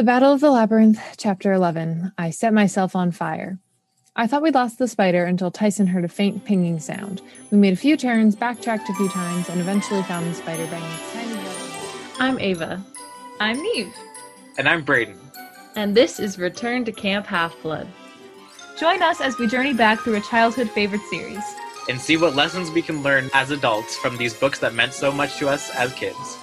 The Battle of the Labyrinth, Chapter 11. I set myself on fire. I thought we'd lost the spider until Tyson heard a faint pinging sound. We made a few turns, backtracked a few times, and eventually found the spider banging its tiny head. I'm Ava. I'm Neve. And I'm Braden. And this is Return to Camp Half Blood. Join us as we journey back through a childhood favorite series. And see what lessons we can learn as adults from these books that meant so much to us as kids.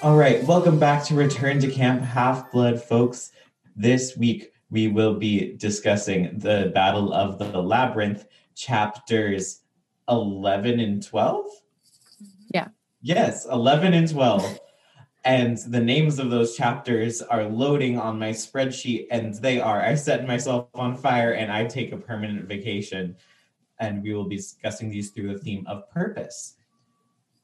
All right, welcome back to Return to Camp Half Blood, folks. This week we will be discussing the Battle of the Labyrinth, chapters 11 and 12. Yeah. Yes, 11 and 12. and the names of those chapters are loading on my spreadsheet, and they are I set myself on fire and I take a permanent vacation. And we will be discussing these through the theme of purpose.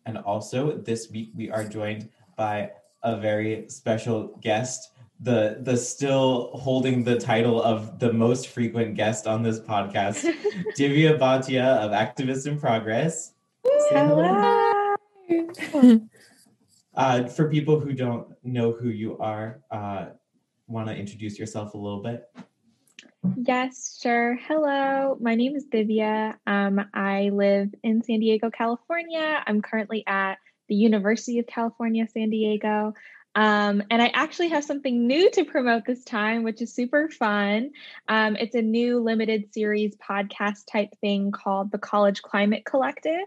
And also, this week we are joined by a very special guest, the the still holding the title of the most frequent guest on this podcast, Divya Bhatia of Activists in Progress. Hello. Uh, for people who don't know who you are, uh, want to introduce yourself a little bit? Yes, sure. Hello, my name is Divya. Um, I live in San Diego, California. I'm currently at the University of California, San Diego. Um, and I actually have something new to promote this time, which is super fun. Um, it's a new limited series podcast type thing called the College Climate Collective.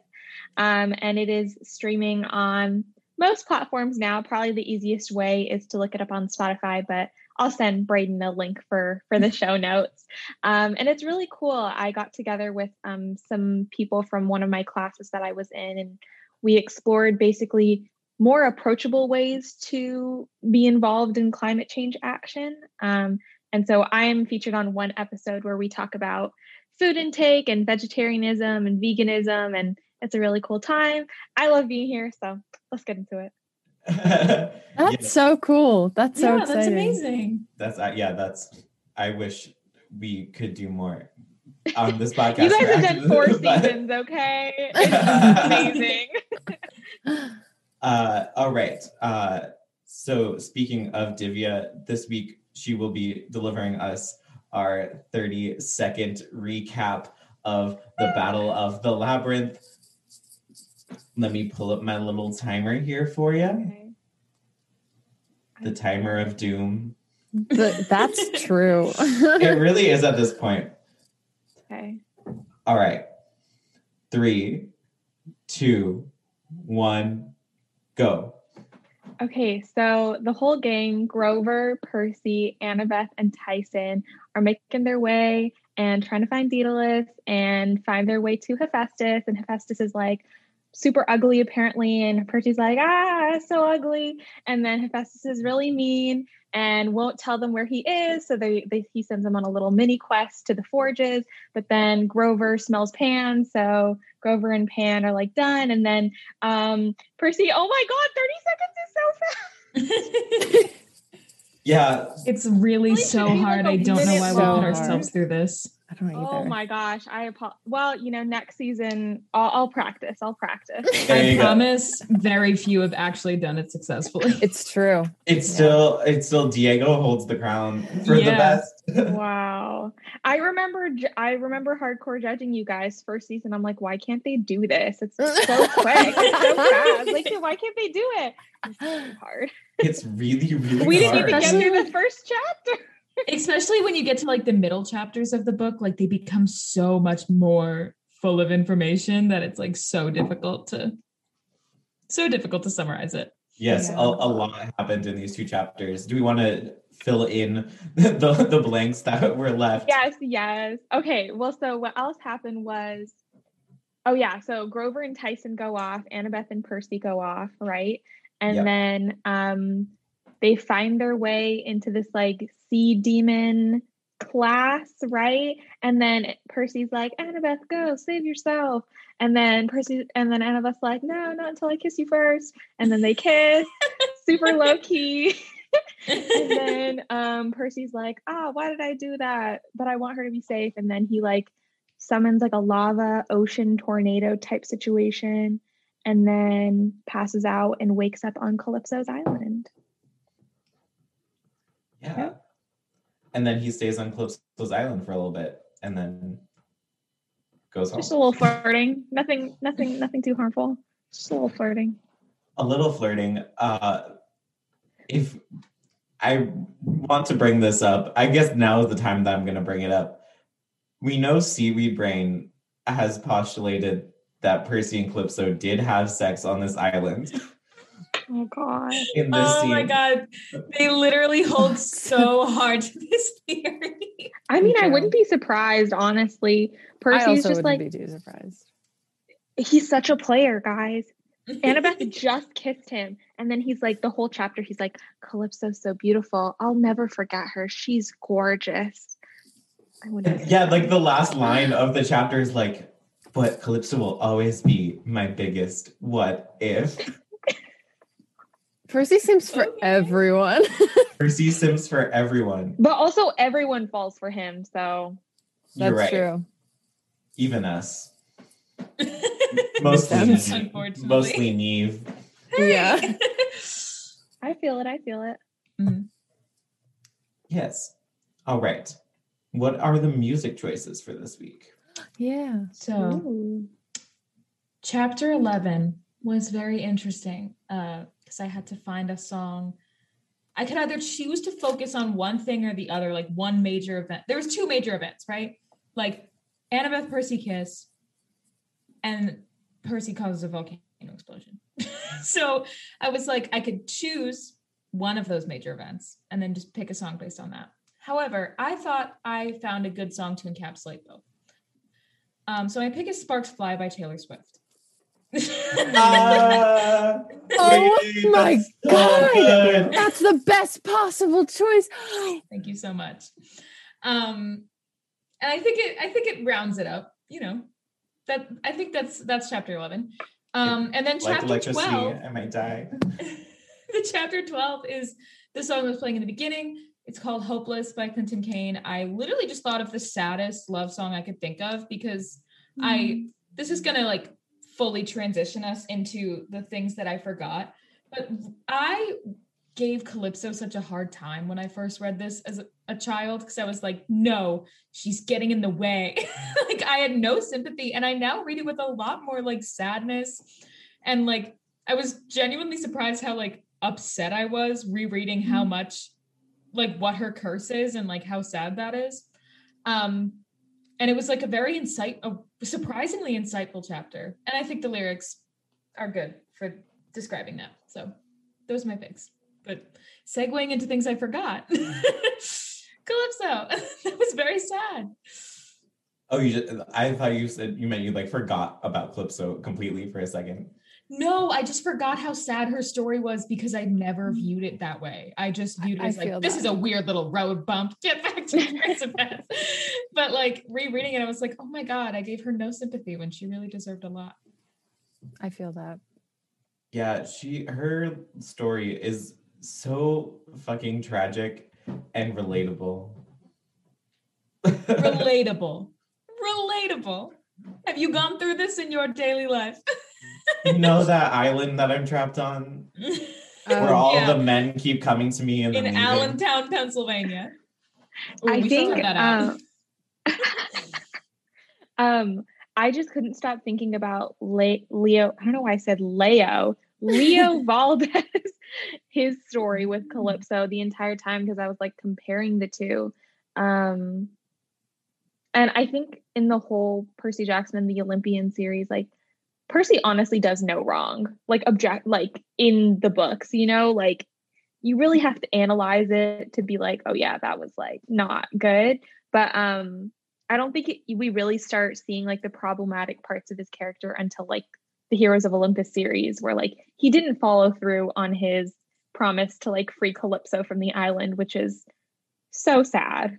Um, and it is streaming on most platforms now. Probably the easiest way is to look it up on Spotify, but I'll send Braden a link for for the show notes. Um, and it's really cool. I got together with um, some people from one of my classes that I was in, and we explored basically more approachable ways to be involved in climate change action. Um, and so I am featured on one episode where we talk about food intake and vegetarianism and veganism, and it's a really cool time. I love being here, so let's get into it. That's yeah. so cool. That's so yeah, exciting. That's amazing. That's uh, yeah. That's. I wish we could do more on this podcast. you guys have done four seasons, okay? Amazing. uh, all right. Uh, so speaking of Divya, this week she will be delivering us our 30 second recap of the Battle of the Labyrinth. Let me pull up my little timer here for you. Okay. The timer of doom. that's true. it really is at this point. All right. Three, two, one, go. Okay, so the whole gang, Grover, Percy, Annabeth, and Tyson, are making their way and trying to find Daedalus and find their way to Hephaestus. And Hephaestus is like, super ugly apparently and Percy's like ah so ugly. And then Hephaestus is really mean and won't tell them where he is so they, they he sends them on a little mini quest to the forges but then Grover smells Pan so Grover and Pan are like done and then um Percy oh my god 30 seconds is so fast! Yeah. It's really so hard. I don't know why we put ourselves through this I don't know Oh my gosh, I apo- well, you know, next season I'll, I'll practice. I'll practice. I promise, go. very few have actually done it successfully. It's true. It's yeah. still, it's still Diego holds the crown for yeah. the best. wow, I remember, I remember hardcore judging you guys first season. I'm like, why can't they do this? It's so quick, it's so fast. Like, why can't they do it? It's so hard. It's really, really. we hard. didn't even get through the first chapter especially when you get to like the middle chapters of the book like they become so much more full of information that it's like so difficult to so difficult to summarize it. Yes yeah. a, a, lot happened in these two chapters. Do we want to fill in the, the blanks that were left? Yes yes. Okay well so what else happened was oh yeah so grover and tyson go off annabeth and percy go off right? And yep. then um they find their way into this like sea demon class, right? And then Percy's like, Annabeth, go save yourself. And then Percy and then Annabeth's like, no, not until I kiss you first. And then they kiss, super low key. and then um, Percy's like, ah, why did I do that? But I want her to be safe. And then he like summons like a lava ocean tornado type situation and then passes out and wakes up on Calypso's island. And then he stays on Calypso's island for a little bit, and then goes home. Just a little flirting. Nothing, nothing, nothing too harmful. Just a little flirting. a little flirting. Uh, if I want to bring this up, I guess now is the time that I'm going to bring it up. We know Seaweed Brain has postulated that Percy and Calypso did have sex on this island. Oh god. In this Oh scene, my god. They literally hold so hard to this theory. I mean, I wouldn't be surprised, honestly. I Percy's also just wouldn't like be too surprised. he's such a player, guys. Annabeth just kissed him, and then he's like the whole chapter. He's like, "Calypso's so beautiful. I'll never forget her. She's gorgeous." I wouldn't. yeah, like the last line of the chapter is like, but Calypso will always be my biggest what if. Percy seems for Okay. everyone. Percy Sims for everyone. But also, everyone falls for him. So You're That's right. true. Even us. Mostly, Makes. Unfortunately. mostly Neve. Yeah. I feel it. I feel it. Mm-hmm. Yes. All right. What are the music choices for this week? Yeah. so Ooh. chapter 11 was very interesting uh, because I had to find a song. I could either choose to focus on one thing or the other, like one major event. There was two major events, right? Like Annabeth Percy kiss and Percy causes a volcano explosion. so I was like, I could choose one of those major events and then just pick a song based on that. However, I thought I found a good song to encapsulate both. Um, so I pick a Sparks Fly by Taylor Swift. Ah, Oh wait, my that's so God. good. That's the best possible choice. Thank you so much. Um, and I think it I think it rounds it up, you know. That I think that's that's chapter 11. Um, and then chapter electricity, 12 I might die. the chapter 12 is the song that was playing in the beginning. It's called Hopeless by Clinton Kane. I literally just thought of the saddest love song I could think of because I this is gonna like fully transition us into the things that I forgot. But I gave Calypso such a hard time when I first read this as a, child because I was like, no, she's getting in the way. like I had no sympathy. And I now read it with a lot more like sadness. And like I was genuinely surprised how like upset I was rereading how much like what her curse is and like how sad that is. Um and it was like a very insight a surprisingly insightful chapter. And I think the lyrics are good for describing that. So those are my picks. But segueing into things I forgot. Calypso. that was very sad. Oh, you just, I thought you said you meant you like forgot about Calypso completely for a second. No, I just forgot how sad her story was because I never mm-hmm. viewed it that way. I just viewed it I as like this that. is a weird little road bump. Get back to Elizabeth. but like rereading it, I was like, oh my god, I gave her no sympathy when she really deserved a lot. I feel that. Yeah, she her story is so fucking tragic and relatable. Relatable. Relatable. Have you gone through this in your daily life? You know that island that I'm trapped on, where Um, all yeah. the men keep coming to me and in? Allentown, Pennsylvania. Ooh, I we think cut that out. um, um, I just couldn't stop thinking about Le- Leo. I don't know why I said Leo. Leo Valdez, his story with Calypso the entire time because I was like comparing the two. Um, and I think in the whole Percy Jackson and the Olympian series, like Percy honestly does no wrong. Like object, like in the books, you know, like you really have to analyze it to be like, oh yeah, that was like not good. But um, I don't think it, we really start seeing like the problematic parts of his character until like the Heroes of Olympus series, where like he didn't follow through on his promise to like free Calypso from the island, which is so sad.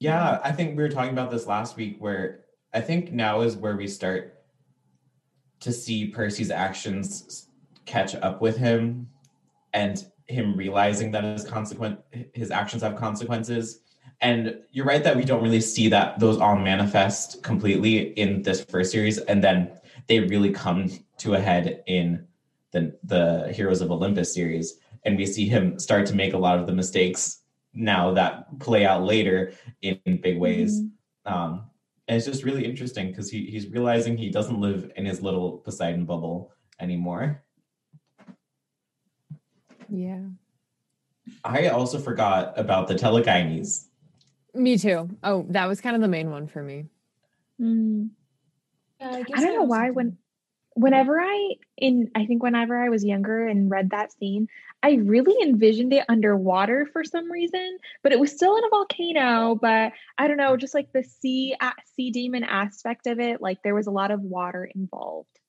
Yeah, I think we were talking about this last week where I think now is where we start to see Percy's actions catch up with him and him realizing that his consequent his actions have consequences. And you're right that we don't really see that those all manifest completely in this first series and then they really come to a head in the the Heroes of Olympus series and we see him start to make a lot of the mistakes now that play out later in, big ways. Mhm. Um, and it's just really interesting because he, he's realizing he doesn't live in his little Poseidon bubble anymore. Yeah. I also forgot about the telekhines. Me too. Oh, that was kind of the main one for me. Mm. Yeah, I, guess I don't know was why thinking- when whenever I in I think whenever I was younger and read that scene, I really envisioned it underwater for some reason, but it was still in a volcano, but I don't know, just like the sea sea demon aspect of it, like there was a lot of water involved.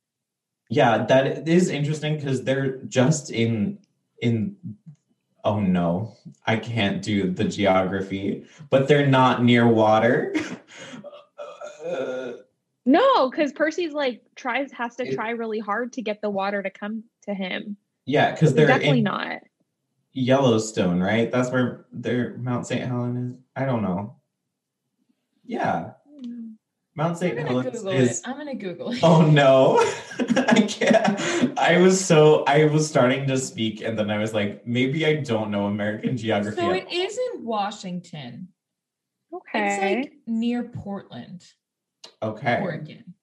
Yeah, that is interesting because they're just in in oh no, I can't do the geography, but they're not near water. Uh, No, cuz Percy's like tries has to It- try really hard to get the water to come to him. yeah, because they're Definitely in not. Yellowstone, right? That's where their Mount St. Helen is. I don't know. Yeah, Mount St. gonna Helens is it. I'm gonna Google it. Oh no. I can't. I was so I was starting to speak and then I was like, maybe I don't know American geography. So it is in Washington. Okay. It's like near Portland, all. Okay. Oregon.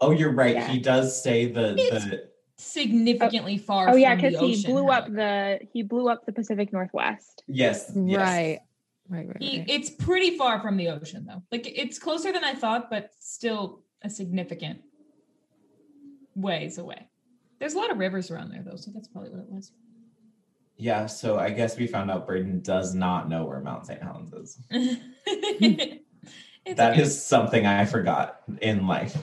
Oh, you're right. Yeah. He does say the It's- the Significantly oh, far. Oh yeah, from the because he ocean, blew up the he blew up the Pacific Northwest. yes, yes. Right. Right, right, He, right. it's pretty far from the ocean though. Like it's closer than I thought, but still a significant ways away. There's a lot of rivers around there though, so that's probably what it was. Yeah, so I guess we found out Braden does not know where Mount St. Helens is. It's That okay. is something I forgot in life.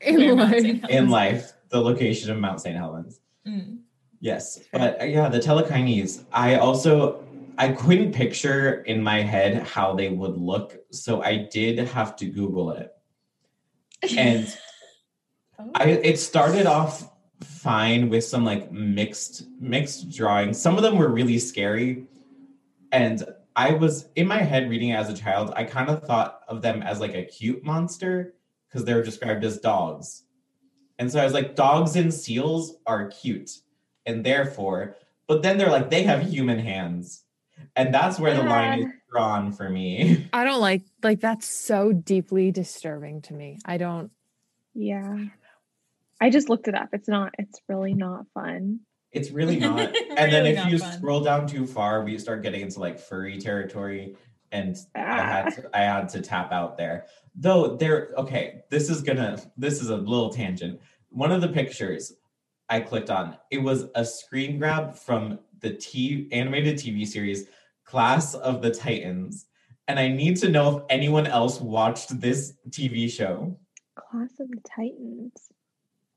In Where life. In life, the location of Mount St. Helens. Mm. Yes, but uh, yeah, the telekhines. I also I couldn't picture in my head how they would look, so I did have to Google it. And Oh. I it started off fine with some like mixed mixed drawings. Some of them were really scary, and I was in my head reading it as a child. I kind of thought of them as like a cute monster because they're described as dogs, and so I was like, dogs and seals are cute, and therefore, but then they're like they have human hands, and that's where the line is drawn for me. I don't like like that's so deeply disturbing to me. I don't Yeah. I just looked it up. It's not, it's really not fun. It's really not. and then Really if you fun. scroll down too far, we start getting into like furry territory, and I Ah. had to, I had to tap out there. Though there, okay, this is gonna this is a little tangent. One of the pictures I clicked on, it was a screen grab from the T animated TV series Class of the Titans, and I need to know if anyone else watched this TV show. Class of the Titans.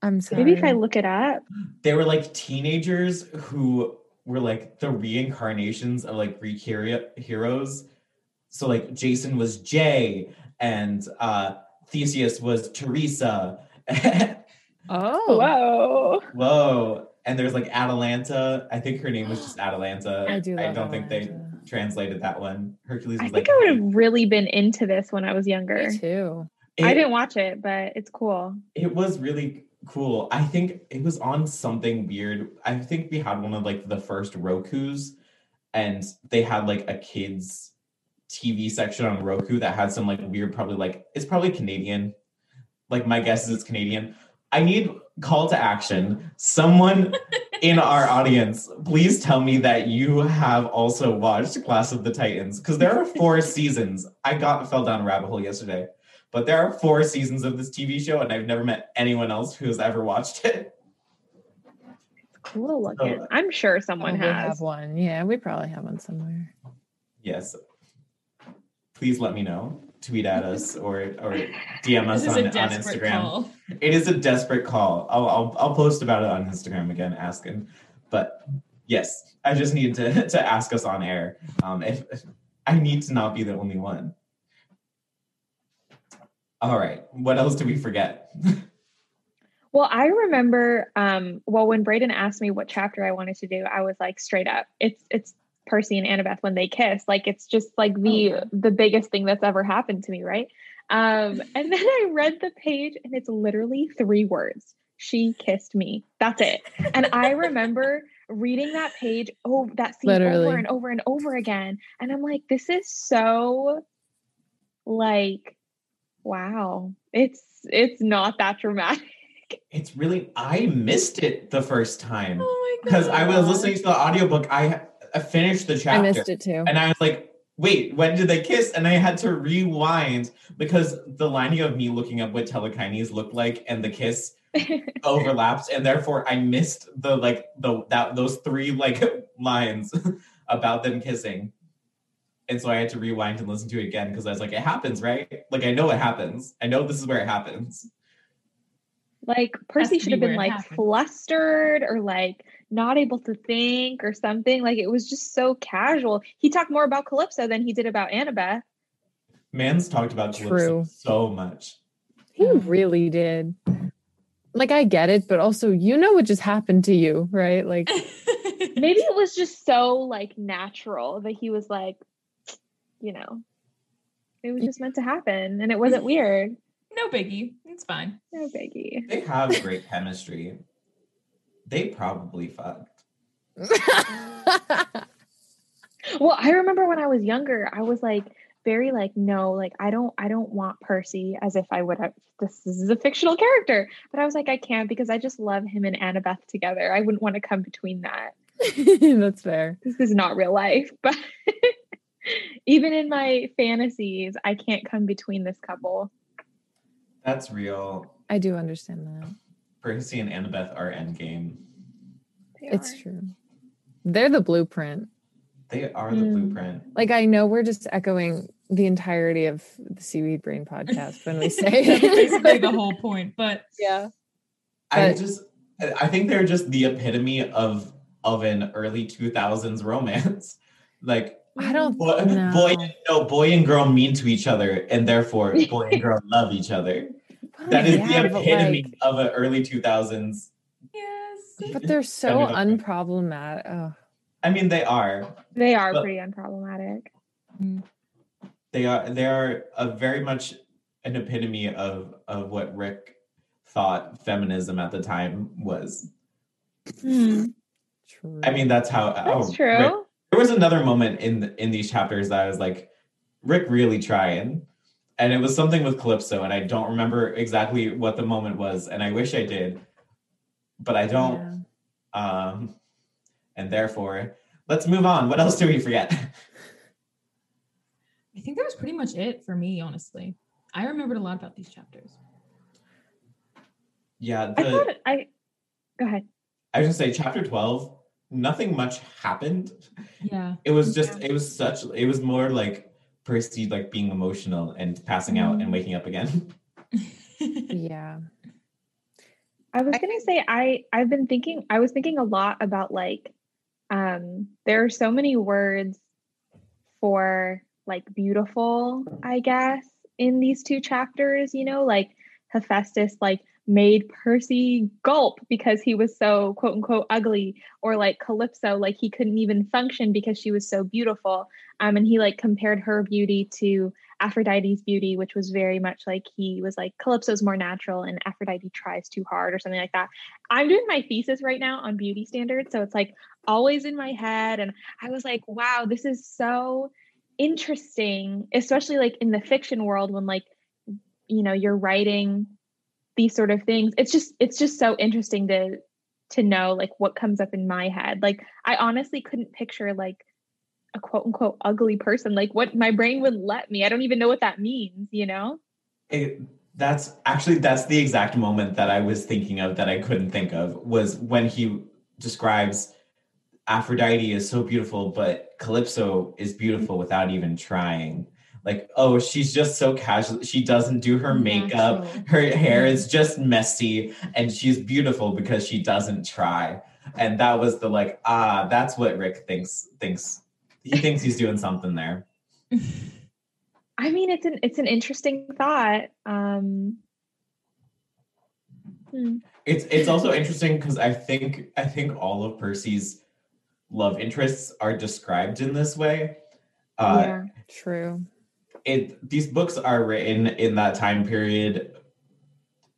I'm sorry. Maybe if I look it up. they were like teenagers who were like the reincarnations of like Greek hero- heroes. So like Jason was Jay and uh Theseus was Theresa. Oh. Whoa. Whoa. And there's like Atalanta. I think her name was just Atalanta. I do. I don't think they translated that one. Hercules I was think like I would have really been into this when I was younger. Me too. I didn't watch it, but it's cool. it was really cool. I think it was on something weird. I think we had one of like the first Roku's, and they had like a kids TV section on Roku that had some like weird, probably like it's probably Canadian. Like my guess is it's Canadian. I need call to action. Someone in our audience, please tell me that you have also watched Class of the Titans because there are four seasons. I got fell down a rabbit hole yesterday. But there are four seasons of this TV show, and I've never met anyone else who has ever watched it. It's cool looking. Oh. I'm sure someone Probably has. have one. Yeah, we probably have one somewhere. Yes. Please let me know. Tweet at us or or DM us on, on Instagram. call. It is a desperate call. I'll, I'll I'll post about it on Instagram again, asking. But yes, I just need to to ask us on air. Um, if, if I need to not be the only one. All right. What else do we forget? Well, I remember um well when Braden asked me what chapter I wanted to do, I was like straight up. It's it's Percy and Annabeth when they kiss. Like it's just like the Oh. the biggest thing that's ever happened to me, right? Um and then I read the page and it's literally three words. She kissed me. That's it. And I remember reading that page, oh, that scene Literally. over and over and over again. And I'm like, this is so like, wow. It's it's not that dramatic. It's really I missed it the first time Oh my because I was listening to the audiobook. I, I finished the chapter. I chapter missed it too. and I was like, wait, when did they kiss? And I had to rewind because the lining of me looking up what telekinesis looked like and the kiss overlapped, and therefore I missed the like the that those three like lines about them kissing. And so I had to rewind and listen to it again because I was like, it happens, right? Like I know it happens. I know this is where it happens. Like Percy should have be been like happened. flustered or like not able to think or something. Like it was just so casual. He talked more about Calypso than he did about Annabeth. Man's talked about Calypso True. so much. He really did. Like I get it, but also you know what just happened to you, right? Like Maybe it was just so like natural that he was like, you know, it was just meant to happen and it wasn't weird. no biggie. It's fine. No biggie. They have great chemistry. They probably fucked. Well, I remember when I was younger, I was like very like no, like I don't I don't want Percy as if I would have this is a fictional character. But I was like I can't because I just love him and Annabeth together. I wouldn't want to come between that. That's fair. This is not real life, but even in my fantasies, I can't come between this couple. That's real. I do understand that. Percy and Annabeth are endgame. They It's are. true. They're the blueprint. They are the Mm. blueprint. Like I know we're just echoing the entirety of the Seaweed Brain podcast when we That's say basically the whole point. But yeah. I But- just I think they're just the epitome of of an early 2000s romance. like I don't boy, No. boy no boy and girl mean to each other and therefore boy and girl love each other. That is Yeah, the epitome like- of an early 2000s. yes. But they're so Kind of a- unproblematic. Oh, I mean they are. They are pretty unproblematic. They are they are a very much an epitome of of what Rick thought feminism at the time was. Hmm, true. I mean that's how that's how true. Rick- there was another moment in in these chapters that I was like, Rick really trying. And it was something with Calypso, and I don't remember exactly what the moment was, and I wish I did, but I don't. Yeah. Um, and therefore, let's move on. What else do we forget? I think that was pretty much it for me, honestly. I remembered a lot about these chapters. yeah, I thought it- I go ahead. I was gonna say chapter 12, nothing much happened. Yeah. It was just Yeah. it was such it was more like Percy like being emotional and passing out Mm-hmm. and waking up again. Yeah. I was gonna say I I've been thinking I was thinking a lot about like um there are so many words for like beautiful, I guess, in these two chapters, you know, like Hephaestus like made Percy gulp because he was so quote unquote ugly, or like Calypso, like he couldn't even function because she was so beautiful. Um, and he like compared her beauty to Aphrodite's beauty, which was very much like he was like Calypso's more natural and Aphrodite tries too hard or something like that. I'm doing my thesis right now on beauty standards, so it's like always in my head. And I was like, wow, this is so interesting, especially like in the fiction world when like you know you're writing these sort of things. It's just it's just so interesting to to know like what comes up in my head. Like I honestly couldn't picture like a quote unquote ugly person. Like what my brain would let me. I don't even know what that means, you know? It, that's actually that's the exact moment that I was thinking of that I couldn't think of was when he describes Aphrodite is so beautiful, but Calypso is beautiful without even trying. Like, oh, she's just so casual. She doesn't do her makeup. Natural. Her hair is just messy, and she's beautiful because she doesn't try. And that was the like, ah, that's what Rick thinks. Thinks he thinks he's doing something there. I mean it's an it's an interesting thought. Um hmm. It's it's also interesting because I think I think all of Percy's love interests are described in this way. Uh, yeah. True. It these books are written in that time period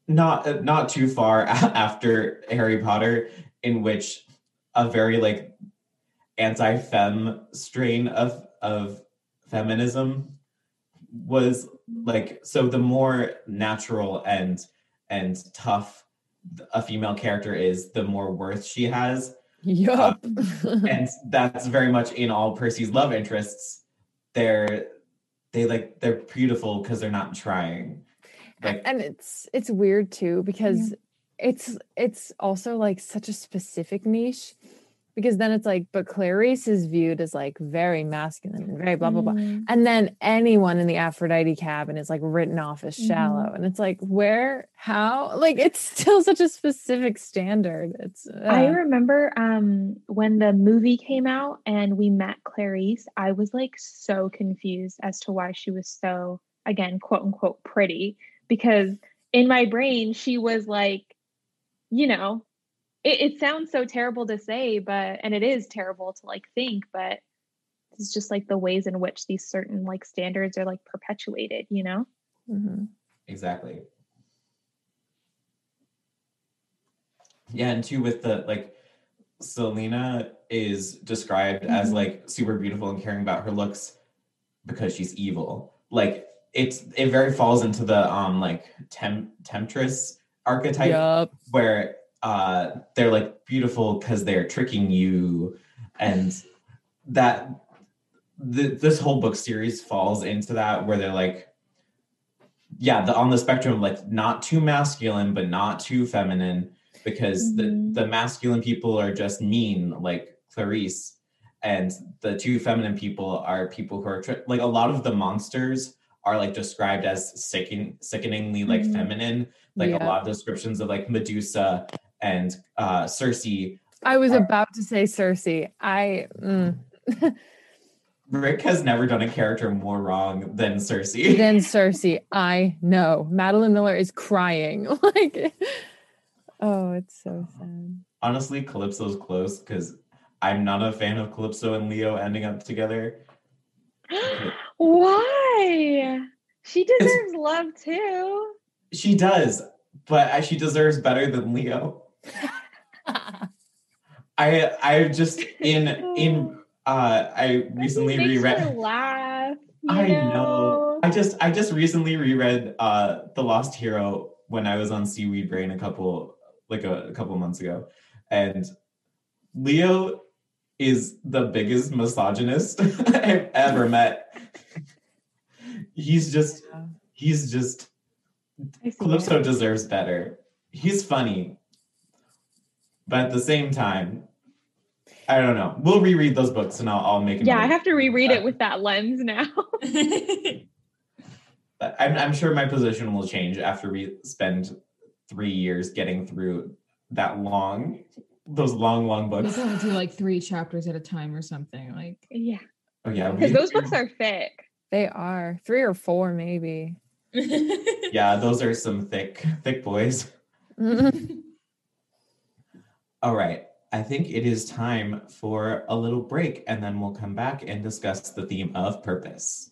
not not too far after Harry Potter in which a very like anti-fem strain of of feminism was like so the more natural and and tough a female character is the more worth she has Yup. Um, and that's very much in all percy's love interests they're they like they're beautiful because they're not trying. Like and it's it's weird too because it's it's also like such a specific niche because then it's like but clarisse is viewed as like very masculine and very blah blah blah. Mm. and then anyone in the aphrodite cabin is like written off as shallow. And it's like where how? Like it's still such a specific standard. It's I uh, remember um when the movie came out and we met Clarisse, I was like so confused as to why she was so again quote unquote pretty because in my brain she was like you know it, it sounds so terrible to say but and it is terrible to like think but it's just like the ways in which these certain like standards are like perpetuated you know mhm. Exactly. Yeah, and two with the like Silena is described as Mhm. like super beautiful and caring about her looks because she's evil. Like it's it very falls into the um like tem- temptress archetype Yup. where uh they're like beautiful because they're tricking you and that th- this whole book series falls into that where they're like yeah the on the spectrum like not too masculine but not too feminine because Mhm. the the masculine people are just mean like clarisse and the two feminine people are people who are tri- like a lot of the monsters are like described as sicken- sickeningly like Mhm. feminine like Yeah. a lot of descriptions of like medusa and uh circe. I was are- about to say circe. I mm. rick has never done a character more wrong than circe. Than circe. I know. Madeline miller is crying. Like oh it's so sad. Honestly calypso's close because i'm not a fan of calypso and leo ending up together. Why? She deserves love too. She does but she deserves better than leo i i just in in uh i recently It makes reread laugh. I know. I just I just recently reread uh The Lost Hero when I was on Seaweed Brain a couple like a, a couple months ago. And Leo is the biggest misogynist I've ever met. He's just he's just I Calypso deserves better. He's funny. But at the same time, I don't know. We'll reread those books and I'll, I'll make Yeah, I have to reread it uh, with that lens now. But I'm, I'm sure my position will change after we spend three years getting through that long, those long, long We books. gotta do like three chapters at a time or something. Like yeah, Oh yeah, because those books are thick. they are three or four maybe yeah, those are some thick, thick boys. All right, I think it is time for a little break, and then we'll come back and discuss the theme of purpose.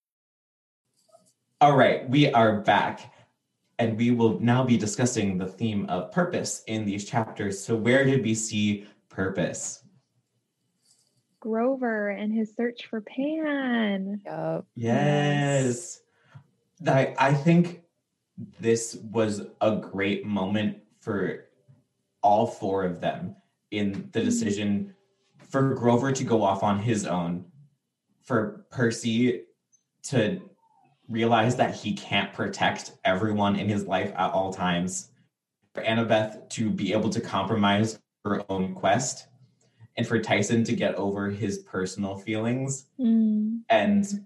All right, we are back, and we will now be discussing the theme of purpose in these chapters. So, where did we see purpose? Grover and his search for Pan. Yup. Yes. I, I think this was a great moment for all four of them in the mm-hmm. decision for Grover to go off on his own, for Percy to realize that he can't protect everyone in his life at all times, for Annabeth to be able to compromise her own quest, and for Tyson to get over his personal feelings Mm. and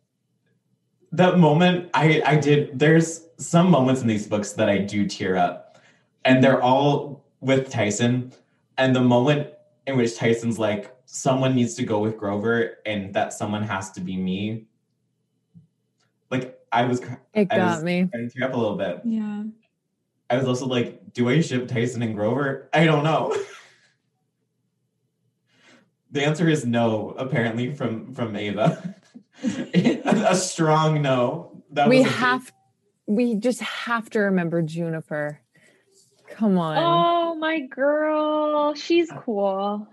that moment i i did there's some moments in these books that i do tear up and they're all with tyson and the moment in which Tyson's like, someone needs to go with Grover, and that someone has to be me. Like I was, It I got was me. trying to tear up a little bit. Yeah. I was also like, do I ship Tyson and Grover? I don't know. the answer is no, apparently from from Ava. a strong no. That we was big- have we just have to remember Juniper. Come on. Oh my girl, she's cool.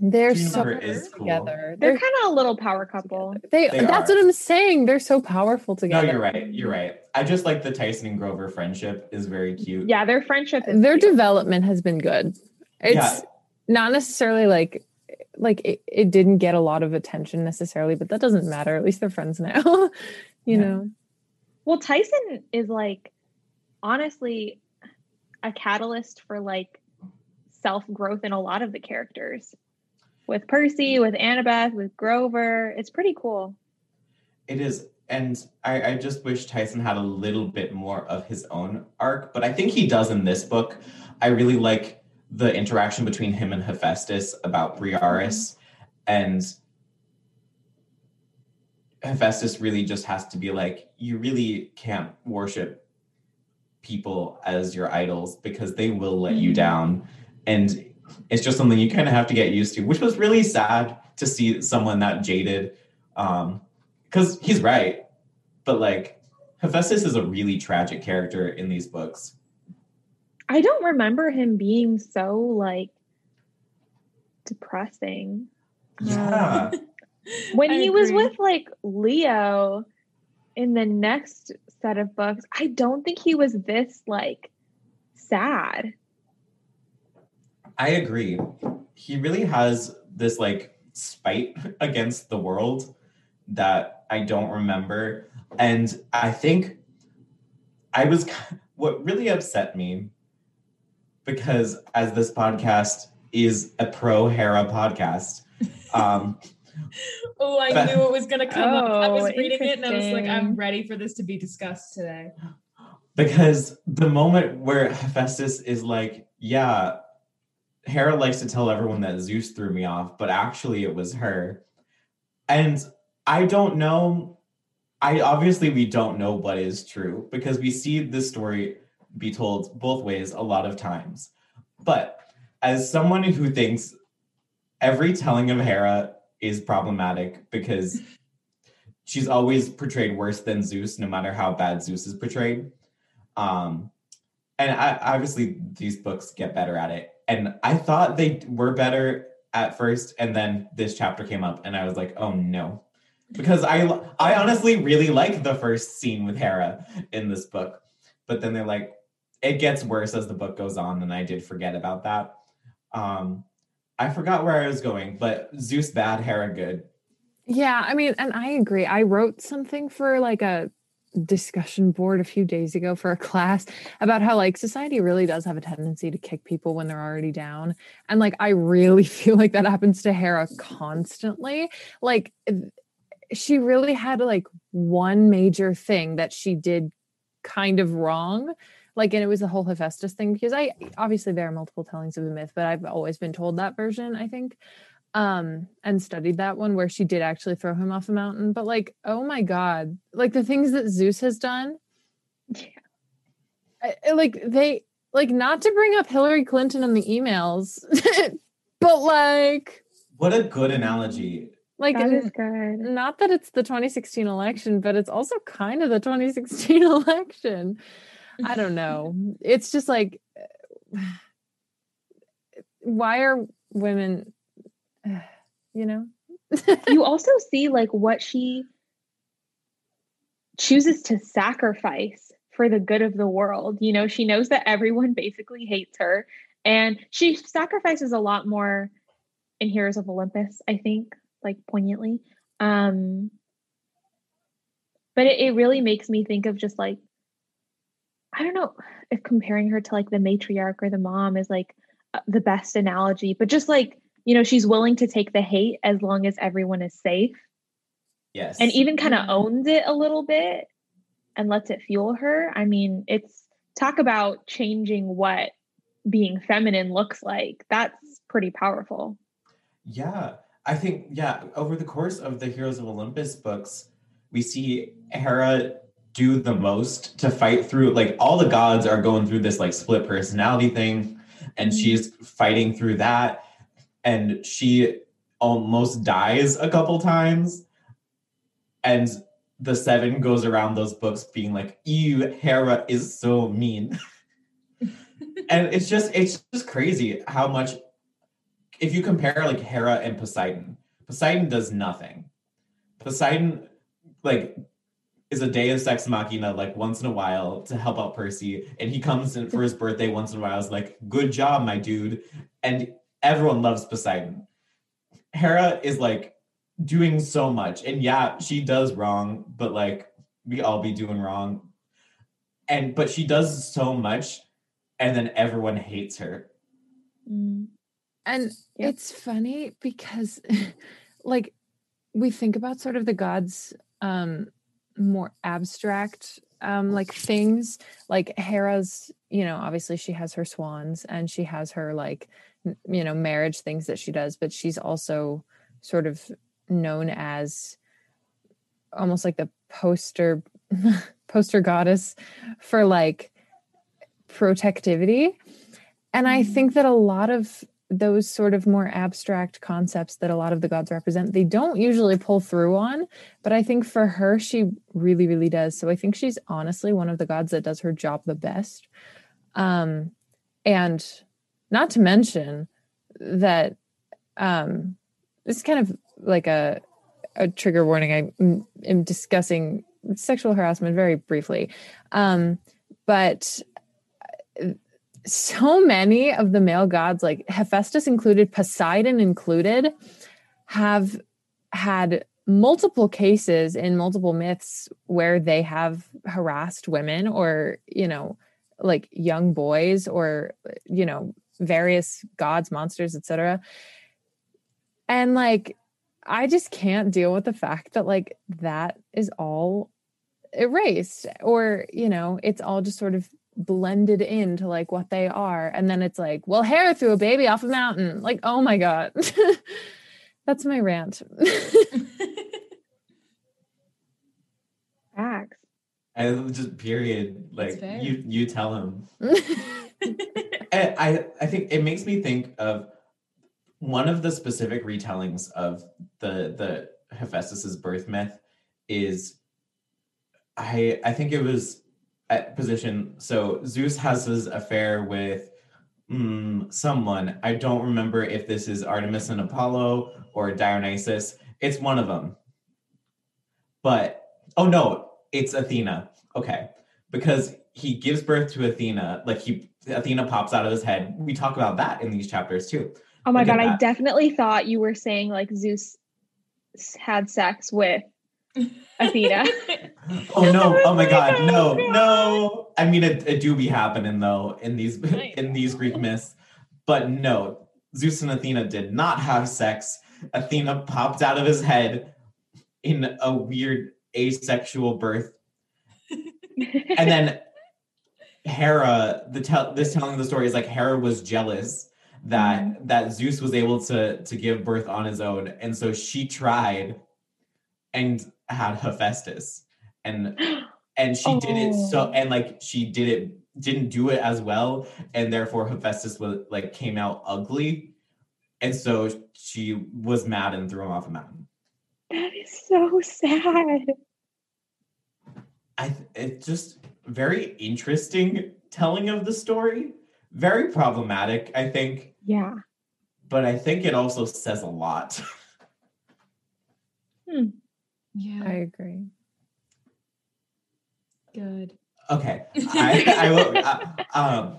They're so Juniper good cool. together. They're They're, kind of a little power couple. they, They that's are. what I'm saying. They're so powerful together. No, together. you're right. You're right. I just like the Tyson and Grover friendship is very cute. Yeah, their friendship is Their cute. development has been good. It's Yeah. not necessarily like like it, it didn't get a lot of attention necessarily, but that doesn't matter. At least they're friends now. you Yeah. know. Well, Tyson is like honestly a catalyst for like self growth in a lot of the characters. With Percy, with Annabeth, with Grover. It's pretty cool. It is. And I, I just wish Tyson had a little bit more of his own arc, but I think he does in this book. I really like the interaction between him and Hephaestus about Briares. And Hephaestus really just has to be like, you really can't worship people as your idols because they will let you Mhm. down. And it's just something you kind of have to get used to, which was really sad to see someone that jaded. Um, because he's right, but like Hephaestus is a really tragic character in these books. I don't remember him being so like depressing. Yeah. When I he was with like Leo in the next set of books, I don't think he was this like sad. I agree. He really has this like spite against the world that I don't remember. And I think I was what really upset me because as this podcast is a pro Hera podcast, um, Oh, I But- knew it was gonna come up. I was Oh, reading it and I was like, I'm ready for this to be discussed today. because the moment where Hephaestus is like, yeah, Hera likes to tell everyone that Zeus threw me off, but actually it was her. And I don't know. I obviously we don't know what is true because we see this story be told both ways a lot of times. But as someone who thinks every telling of Hera is problematic because she's always portrayed worse than Zeus, no matter how bad Zeus is portrayed. Um, and I, obviously these books get better at it. And I thought they were better at first, and then this chapter came up, and I was like, oh no, because I I honestly really like the first scene with Hera in this book, but then they're like, it gets worse as the book goes on, and I did forget about that. Um, I forgot where I was going, but Zeus bad, Hera good. Yeah, I mean, and I agree. I wrote something for like a discussion board a few days ago for a class about how like society really does have a tendency to kick people when they're already down. And like I really feel like that happens to Hera constantly. Like she really had like one major thing that she did kind of wrong. Like, and it was the whole Hephaestus thing because I obviously there are multiple tellings of the myth, but I've always been told that version, I think um and studied that one where she did actually throw him off a mountain but like oh my god like the things that zeus has done Yeah. I- I- like they like not to bring up hillary clinton in the emails but like What a good analogy. like that is good. not that it's the 2016 election but it's also kind of the 2016 election i don't know it's just like why are women you know you also see like what she chooses to sacrifice for the good of the world. You know, she knows that everyone basically hates her and she sacrifices a lot more in Heroes of Olympus, I think, like poignantly. Um but it, it really makes me think of just like I don't know if comparing her to like the matriarch or the mom is like uh, the best analogy, but just like you know, she's willing to take the hate as long as everyone is safe Yes. and even kind of owns it a little bit and lets it fuel her. I mean, it's talk about changing what being feminine looks like. That's pretty powerful. Yeah. I think, yeah, over the course of the Heroes of Olympus books, we see Hera do the most to fight through like all the gods are going through this like split personality thing and Mm-hmm. she's fighting through that and she almost dies a couple times. And the seven goes around those books being like ew hera is so mean. And it's just it's just crazy how much if you compare like hera and poseidon poseidon does nothing. Poseidon like is a deus ex machina like once in a while to help out percy and he comes in for his birthday once in a while is like good job my dude. And everyone loves poseidon. Hera is like doing so much. And yeah she does wrong but like we all be doing wrong. And but she does so much and then everyone hates her. Mm. And Yep. it's funny because like we think about sort of the gods um more abstract um like things. Like Hera's, you know, obviously she has her swans and she has her like n- you know, marriage things that she does, but she's also sort of known as almost like the poster poster goddess for like protectivity. And I think that a lot of those sort of more abstract concepts that a lot of the gods represent, they don't usually pull through on. But I think for her, she really, really does. So I think she's honestly one of the gods that does her job the best. Um, and not to mention that um, this is kind of like a, a trigger warning. I am discussing sexual harassment very briefly. Um, but so many of the male gods, like Hephaestus included, Poseidon included, have had multiple cases in multiple myths where they have harassed women or, you know, like young boys or, you know, various gods, monsters, etc. And like, I just can't deal with the fact that like that is all erased or, you know, it's all just sort of blended into like what they are and then it's like well Hera threw a baby off a mountain like oh my god that's my rant Facts. And just period like you you tell him. And I I think it makes me think of one of the specific retellings of the the Hephaestus's birth myth is I I think it was at position so Zeus has his affair with mm, someone. I don't remember if this is Artemis and Apollo or Dionysus. It's one of them but oh no it's Athena okay because he gives birth to Athena like he Athena pops out of his head we talk about that in these chapters too Oh my Look at god, I definitely thought you were saying like Zeus had sex with Athena. Oh no! Oh my my God! God, No! no. No! I mean, it, it do be happening though in these in these Greek myths, but no, Zeus and Athena did not have sex. Athena popped out of his head in a weird asexual birth, and then Hera. The tell this telling of the story is like Hera was jealous that mm-hmm. that Zeus was able to to give birth on his own, and so she tried and had Hephaestus, and and she did it so Oh. and like she did it didn't do it as well and therefore hephaestus was like came out ugly and so she was mad and threw him off a mountain that is so sad. I it's just very interesting telling of the story. Very problematic i think. Yeah. but i think it also says a lot. Hmm. yeah, i agree. Good. okay. I, I will uh, um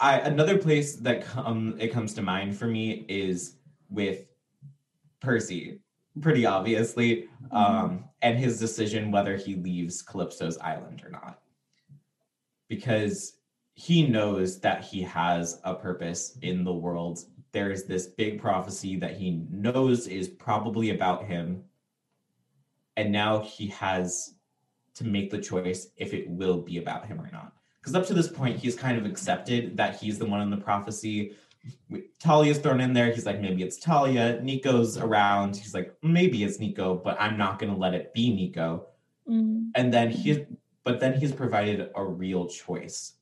i another place that come it comes to mind for me is with percy pretty obviously um and his decision whether he leaves calypso's island or not. Because he knows that he has a purpose in the world. There's this big prophecy that he knows is probably about him. And now he has to make the choice if it will be about him or not. Because up to this point he's kind of accepted that he's the one in the prophecy. Thalia's thrown in there. He's like, maybe it's Talia. Nico's around. He's like, maybe it's Nico, but I'm not gonna let it be Nico. Mm. And then he, but then he's provided a real choice.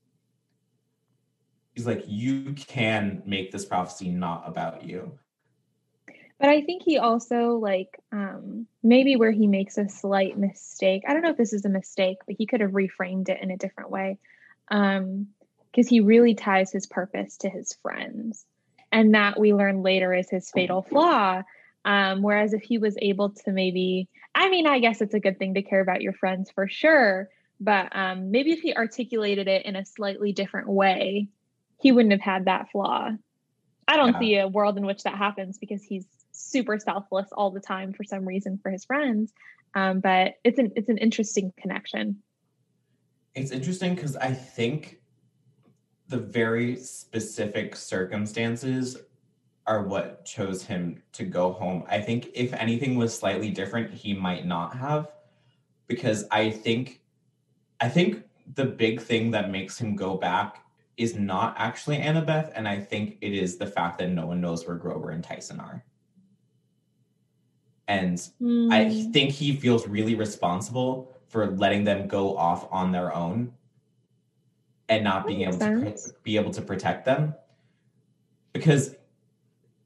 He's like, you can make this prophecy not about you. But I think he also like um maybe where he makes a slight mistake. I don't know if this is a mistake, but he could have reframed it in a different way. Um because he really ties his purpose to his friends. And that we learn later is his fatal flaw. Um, whereas if he was able to maybe, I mean, I guess it's a good thing to care about your friends for sure, but um, maybe if he articulated it in a slightly different way, he wouldn't have had that flaw. I don't Yeah. see a world in which that happens because he's super selfless all the time for some reason for his friends. Um, but it's an it's an interesting connection. It's interesting because I think the very specific circumstances are what chose him to go home. I think if anything was slightly different, he might not have. Because I think I think the big thing that makes him go back is not actually Annabeth, and I think it is the fact that no one knows where Grover and Tyson are. And I Hmm. think he feels really responsible for letting them go off on their own and not being able makes to be able to protect them because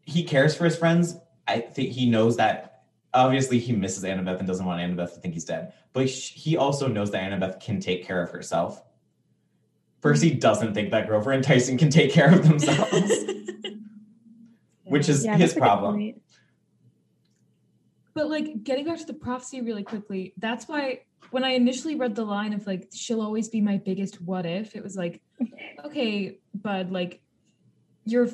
he cares for his friends. I think he knows that obviously he misses Annabeth and doesn't want Annabeth to think he's dead, but he also knows that Annabeth can take care of herself. Percy doesn't think that Grover and Tyson can take care of themselves, which is Yeah, his problem. But like getting back to the prophecy really quickly, that's why when I initially read the line of like she'll always be my biggest what if, it was like, okay, bud, like your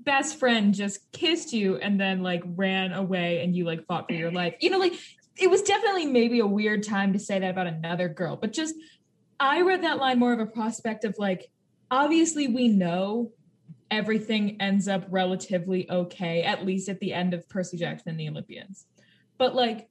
best friend just kissed you and then like ran away and you like fought for your life. You know, like it was definitely maybe a weird time to say that about another girl, but just I read that line more of a prospect of like obviously we know everything ends up relatively okay, at least at the end of Percy Jackson and the Olympians. But like,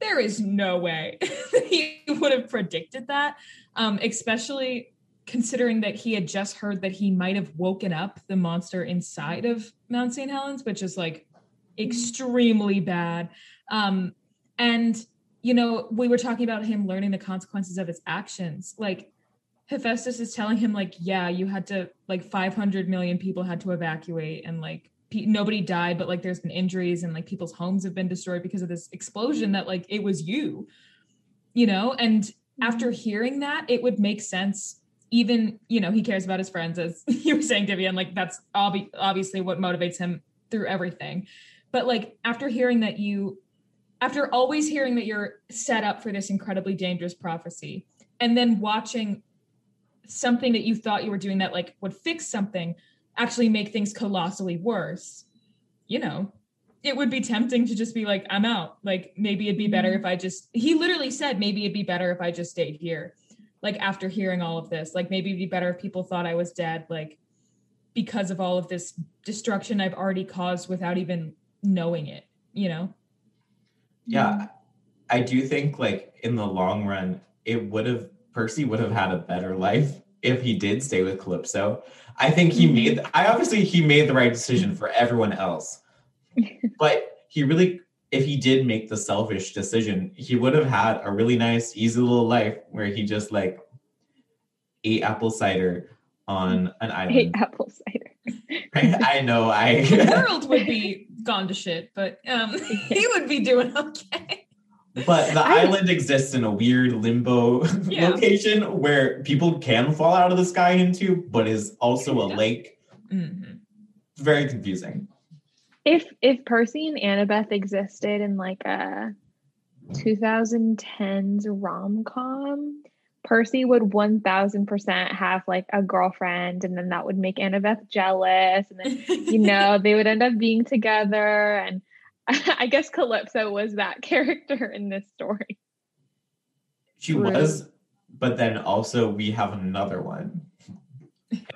there is no way that he would have predicted that, um, especially considering that he had just heard that he might have woken up the monster inside of Mount St. Helens, which is like extremely bad. Um, and you know, we were talking about him learning the consequences of his actions. Like Hephaestus is telling him, like, yeah, you had to like 500 million people had to evacuate, and like pe- nobody died, but like there's been injuries, and like people's homes have been destroyed because of this explosion. That like it was you, you know. And mm-hmm. after hearing that, it would make sense. Even you know, he cares about his friends, as you were saying, Vivian. Like that's obvi- obviously what motivates him through everything. But like after hearing that you after always hearing that you're set up for this incredibly dangerous prophecy and then watching something that you thought you were doing that like would fix something actually make things colossally worse you know it would be tempting to just be like i'm out. Like maybe it'd be better mm-hmm. if i just he literally said maybe it'd be better if i just stayed here like after hearing all of this. Like maybe it'd be better if people thought i was dead like because of all of this destruction i've already caused without even knowing it you know? Yeah, I do think like in the long run, it would have Percy would have had a better life if he did stay with Calypso. I think he made I obviously he made the right decision for everyone else. but he really if he did make the selfish decision, he would have had a really nice, easy little life where he just like ate apple cider on an I hate island. apple cider. I know I the world would be gone to shit, but um, he would be doing okay. But the I- island exists in a weird limbo Yeah. location where people can fall out of the sky into, but is also a Yeah. lake. Mhm. Very confusing. If if Percy and Annabeth existed in like a 2010s rom com, Percy would 1000% have like a girlfriend, and then that would make Annabeth jealous. And then, you know, they would end up being together. And I guess Calypso was that character in this story. She True. was, but then also we have another one.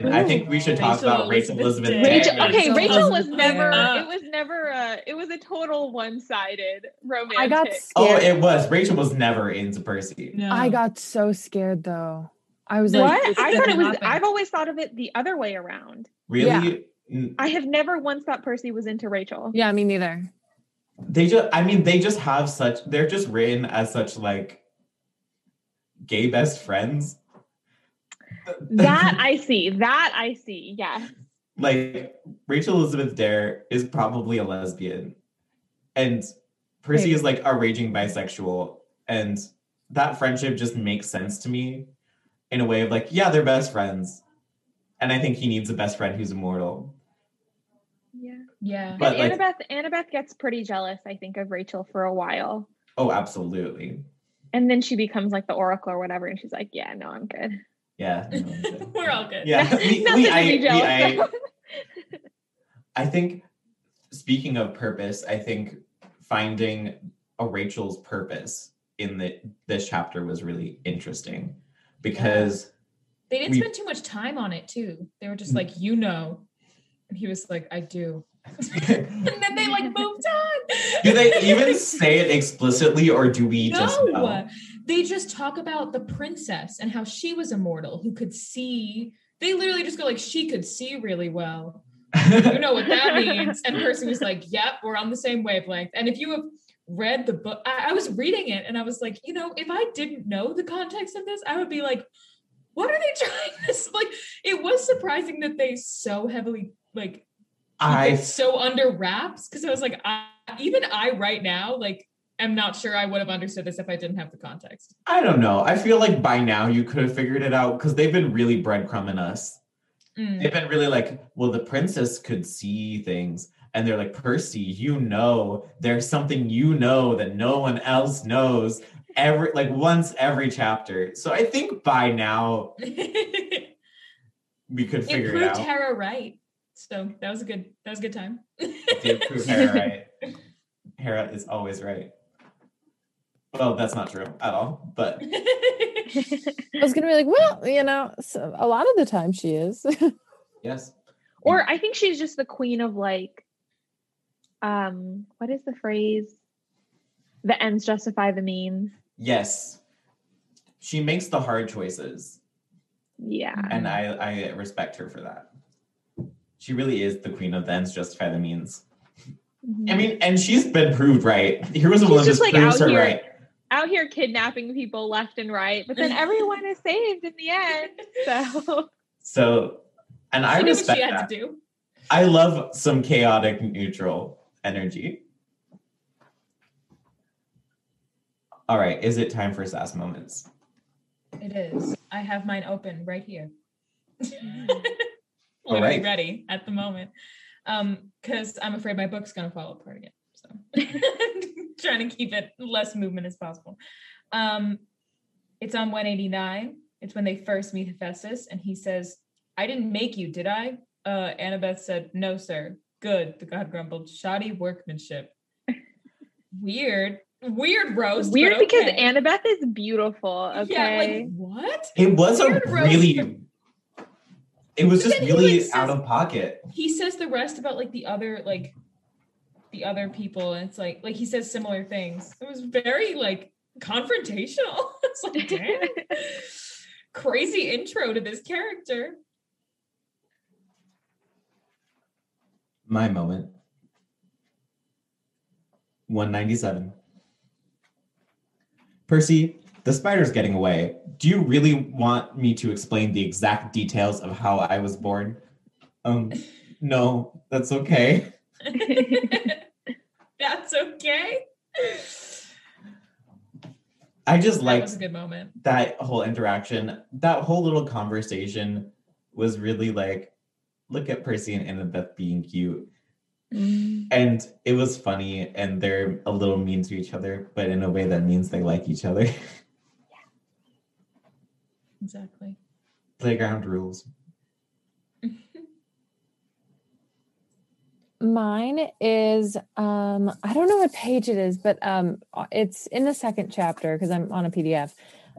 And I think we should talk Rachel about Rachel Elizabeth Elizabeth. Rachel, okay, Rachel Rachel was never. It was never a. It was a total one-sided romantic. I got oh, Scared. Oh, it was. Rachel was never into Percy. No. I got so scared though. I was like, What? this I thought it was. happen. I've always thought of it the other way around. Really? I have never once thought Percy was into Rachel. Yeah, me neither. They just I mean they just have such they're just written as such like gay best friends. That I see. That I see. yeah like Rachel Elizabeth Dare is probably a lesbian, and Percy is like a raging bisexual, and that friendship just makes sense to me in a way of like, yeah, they're best friends, and I think he needs a best friend who's immortal. Yeah. Yeah. But, and like- Annabeth Annabeth gets pretty jealous, I think, of Rachel for a while. Oh, absolutely, And then she becomes like the oracle or whatever, and she's like, Yeah, no, I'm good. yeah, no, I'm good. We're all good. yeah. We, Nothing we, to I, be we, jealous I, of. I think speaking of purpose, I think finding a Rachel's purpose in the this chapter was really interesting because They didn't We- spend too much time on it too. They were just like, you know. And he was like, I do. and then they like moved on. do they even say it explicitly or do we just know? they just talk about the princess and how she was immortal, who could see. They literally just go like, she could see really well. You know what that means? And Percy was like, "Yep, we're on the same wavelength." And if you have read the book, I, I was reading it and I was like, you know, if I didn't know the context of this, I would be like, "What are they trying this?" Like, it was surprising that they so heavily like I it so under wraps because I was like, I, even I right now like am not sure I would have understood this if I didn't have the context. I don't know. I feel like by now you could have figured it out because they've been really breadcrumbing us. Mm. They've been really like, well, the princess could see things. And they're like, Percy, you know, there's something you know that no one else knows every like once every chapter. So I think by now we could figure it, proved out. Hera right. So that was a good that was a good time. Did prove Hera right. Hera is always right. Well, that's not true at all, but I was gonna be like, well, you know, so a lot of the time she is. yes. or I think she's just the queen of like um what is the phrase? The ends justify the means. Yes. She makes the hard choices. Yeah. and I, I respect her for that. She really is the queen of the ends justify the means. Mhm. I mean, and she's been proved right. Here was a Olympus just, like, proves out her here- right. out here kidnapping people left and right, but then everyone is saved in the end. So So, and I she knew what respect she had that. to do. I love some chaotic neutral energy. All right, is it time for sass moments? It is. I have mine open right here. All Literally right. ready at the moment. Um, because I'm afraid my book's gonna fall apart again. So trying to keep it less movement as possible. Um, it's on 189. It's when they first meet Hephaestus, and he says, I didn't make you, did I? Uh, Annabeth said, No, sir. Good, the god grumbled. Shoddy workmanship. Weird. Weird roast. weird but because. Annabeth is beautiful. Okay. Yeah, like what? It was a Weird roast. really, it was just really like, out of pocket. he says the rest about like the other like the other people and it's like like he says similar things it was very like confrontational it's like damn crazy intro to this character My moment. 197. Percy, the spider's getting away. Do you really want me to explain the exact details of how I was born? Um, no, that's okay. that's okay I just like was a good moment that whole interaction. That whole little conversation was really like, look at Percy and Annabeth being cute. And it was funny, and they're a little mean to each other, but in a way that means they like each other. exactly Playground rules. Mine is um I don't know what page it is, but um it's in the second chapter because I'm on a PDF.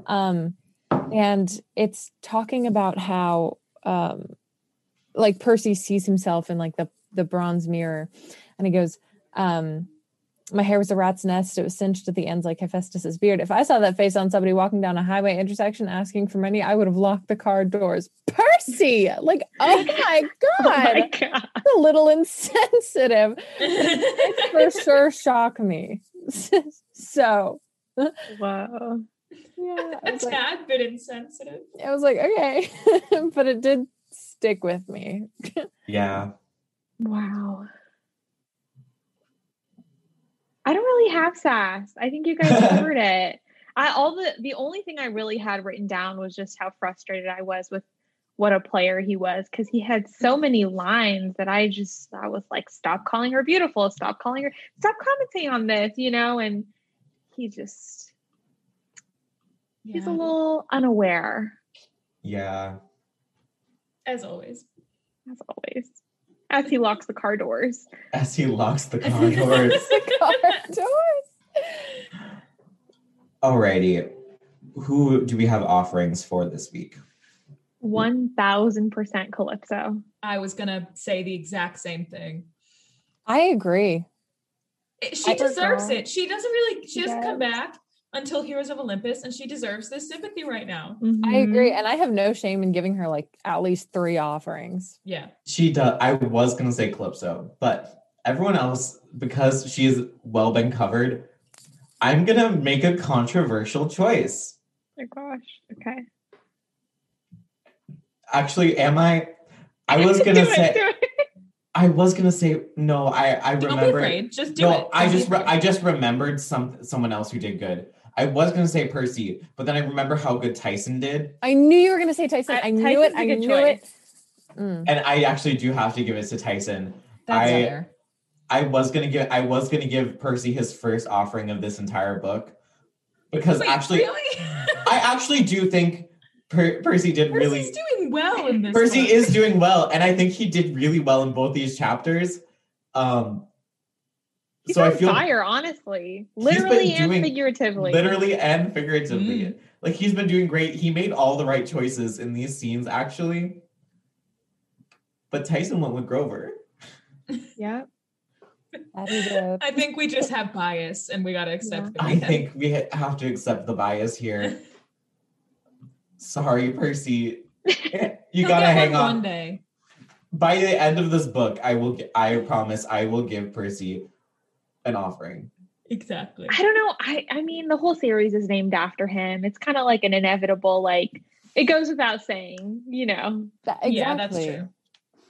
Um and it's talking about how um like Percy sees himself in like the the bronze mirror and he goes um My hair was a rat's nest. It was cinched at the ends like Hephaestus's beard. If I saw that face on somebody walking down a highway intersection asking for money, I would have locked the car doors. Percy! Like, oh my Oh my God. god. a little insensitive. It for sure shock me. so, Wow. yeah. I a was like, tad bit insensitive. I was like okay. but it did stick with me. Yeah. Wow. I don't really have sass. I think you guys covered it. I all the the only thing I really had written down was just how frustrated I was with what a player he was because he had so many lines that I just I was like, stop calling her beautiful, stop calling her, stop commenting on this, you know, and he just he's a little unaware Yeah. as always. as always. As he locks the car doors. As he locks the car doors. the car doors. Alrighty. Who do we have offerings for this week? One thousand percent Calypso. I was gonna say the exact same thing. I agree. She I- deserves it. She doesn't really. She She doesn't come back until Heroes of Olympus, and she deserves this sympathy right now. I Mhm. agree. And I have no shame in giving her like at least three offerings. Yeah, She does. I was gonna say Calypso, but everyone else, because she's well been covered, I'm gonna make a controversial choice. Oh my gosh. Okay. Actually, am I? I was gonna it, say. do it. I was gonna say no. I I don't be remember. afraid. Just do no, it. I Don't be just re- I just remembered some someone else who did good. I was gonna say Percy, but then I remember how good Tyson did, I knew you were going to say Tyson. Uh, I knew Tyson's it. a I good knew choice. it. Mm, and I actually do have to give it to Tyson. that's I- fair. I was gonna give I was gonna give Percy his first offering of this entire book because Wait, actually really? I actually do think per- Percy did Percy's really doing well in this. Percy book. is doing well, and I think he did really well in both these chapters. Um, He's so I feel fire, honestly. Literally and doing- figuratively. literally and figuratively, Mm. like he's been doing great. He made all the right choices in these scenes, actually. But Tyson went with Grover. Yeah. That he did. I think we just have bias, and we gotta accept. Yeah. I think we have to accept the bias here. Sorry, Percy. You gotta hang on. one day. By the end of this book, I will. gi- I promise, I will give Percy an offering. Exactly. I don't know. I I mean the whole series is named after him. It's kind of like an inevitable, like it goes without saying, you know. That- exactly. Yeah, that's true.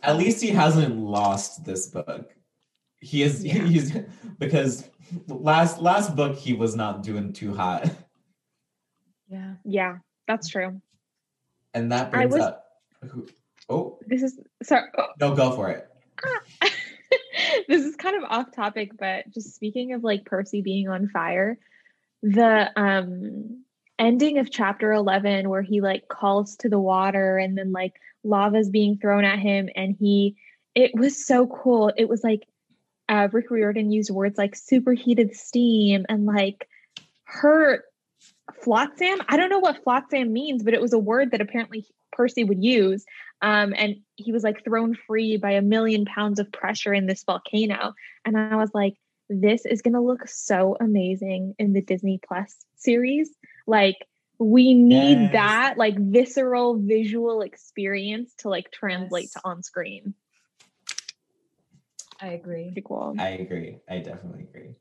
At least he hasn't lost this book. He is. Yeah. He's because last last book he was not doing too hot, Yeah. Yeah, that's true. and that brings was- up. Who, oh This is sorry. Oh. no, go for it. Ah. This is kind of off topic, but just speaking of like Percy being on fire, the um ending of chapter 11 where he like calls to the water and then like lava's being thrown at him and he it was so cool. It was like uh Rick Riordan used words like superheated steam and like her flotsam. I don't know what flotsam means, but it was a word that apparently Percy would use. Um, and he was like thrown free by a million pounds of pressure in this volcano. And I was like, this is going to look so amazing in the Disney Plus series. Like, we need Yes. that like visceral visual experience to like translate Yes. to on screen. I agree. Pretty cool. I agree. I definitely agree.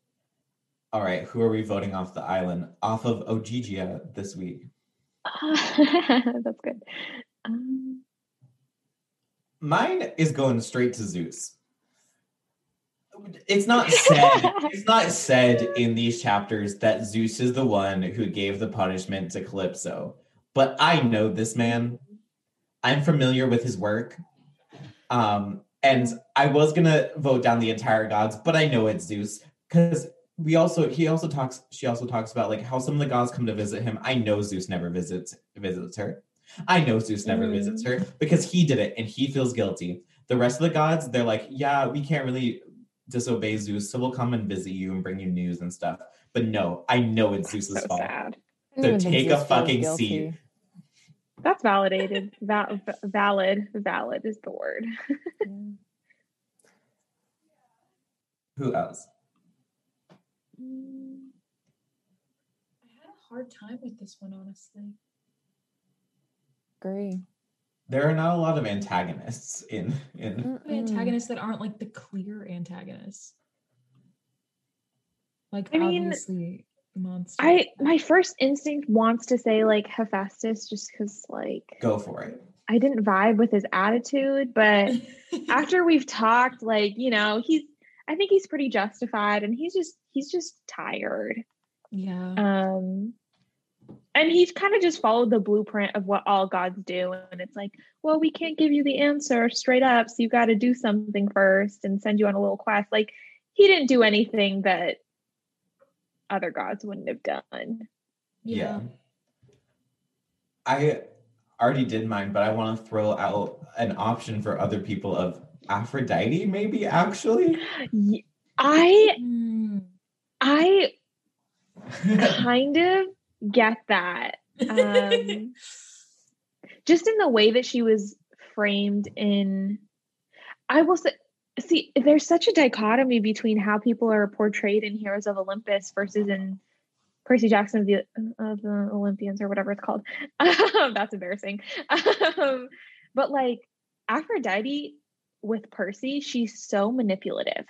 All right, who are we voting off the island? Off of Ogygia this week. That's good. Um, Mine is going straight to Zeus. It's not said. it's not said in these chapters that Zeus is the one who gave the punishment to Calypso, but I know this man. I'm familiar with his work, um, and I was gonna vote down the entire gods, but I know it's Zeus because we also he also talks. She also talks about like how some of the gods come to visit him. I know Zeus never visits visits her. I know Zeus never Mm. visits her because he did it and he feels guilty. The rest of the gods, they're like, yeah, we can't really disobey Zeus, so we'll come and visit you and bring you news and stuff. But no, I know it's Zeus's so fault. sad. So take a Zeus feels fucking guilty. seat. That's validated. Va- v- valid. Valid is the word. Who else? Mm. I had a hard time with this one, honestly. Agree. There are not a lot of antagonists in in. Antagonists that aren't like the clear antagonists. Like I mean, obviously monsters. I my first instinct wants to say like Hephaestus just because like go for it. I didn't vibe with his attitude, but after we've talked, like, you know, he's I think he's pretty justified and he's just he's just tired. yeah. Um and he's kind of just followed the blueprint of what all gods do. And it's like, well, we can't give you the answer straight up. So you got to do something first and send you on a little quest. Like, he didn't do anything that other gods wouldn't have done. Yeah. I already did mine, but I want to throw out an option for other people of Aphrodite, maybe actually. Y- I Mm. I kind of get that. Um, just in the way that she was framed in I will say see there's such a dichotomy between how people are portrayed in Heroes of Olympus versus in Percy Jackson of the of the Olympians or whatever it's called. That's embarrassing. Um, but like Aphrodite with Percy, she's so manipulative.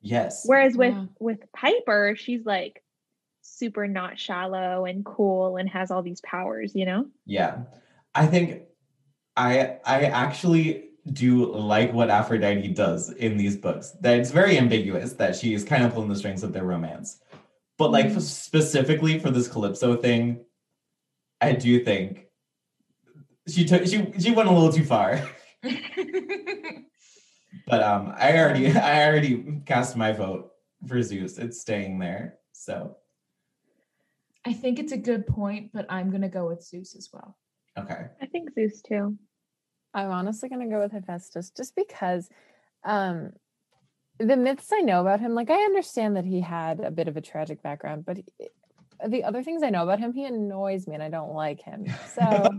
yes. Whereas with Yeah. with Piper, she's like super not shallow and cool and has all these powers, you know? Yeah. I think I I actually do like what Aphrodite does in these books. That it's very ambiguous that she is kind of pulling the strings of their romance. But like Mhm. specifically for this Calypso thing, I do think she took she she went a little too far. But um I already I already cast my vote for Zeus. It's staying there. So I think it's a good point, but I'm gonna go with Zeus as well. okay. I think Zeus too. I'm honestly going to go with Hephaestus just because um, the myths I know about him, like I understand that he had a bit of a tragic background, but he, the other things I know about him, he annoys me and I don't like him. So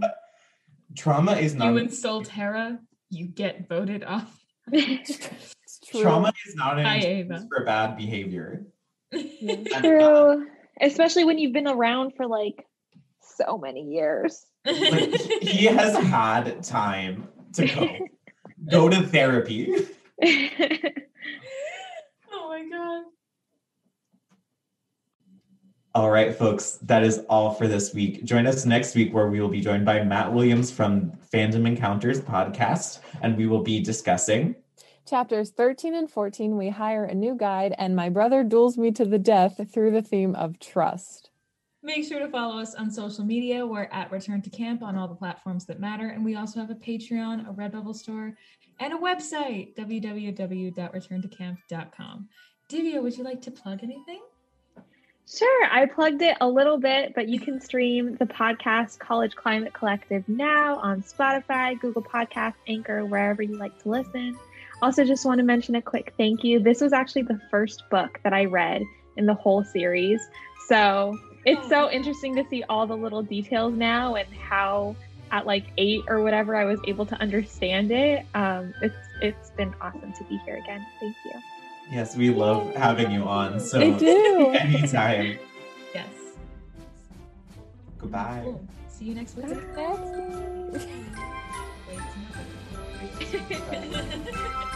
Trauma is not You insult Hera, you get voted off. it's true. trauma is not an Hi, excuse for bad behavior. True. Especially when you've been around for like so many years. Like he has had time to go go to therapy. oh my god. All right, folks, that is all for this week. Join us next week where we will be joined by Matt Williams from Fandom Encounters podcast, and we will be discussing. Chapters 13 and 14, we hire a new guide, and my brother duels me to the death through the theme of trust. Make sure to follow us on social media. We're at Return to Camp on all the platforms that matter. And we also have a Patreon, a Redbubble store, and a website, www.returntocamp.com. Divya, would you like to plug anything? Sure, I plugged it a little bit, but you can stream the podcast College Climate Collective now on Spotify, Google Podcasts, Anchor, wherever you like to listen. Also, just want to mention a quick thank you. This was actually the first book that I read in the whole series. So it's so interesting to see all the little details now and how at like eight or whatever I was able to understand it. Um, it's it's been awesome to be here again. Thank you. Yes, we love having you on. So I do. anytime. Yes. Goodbye. Cool. See you next week. Bye. Wait, it's not-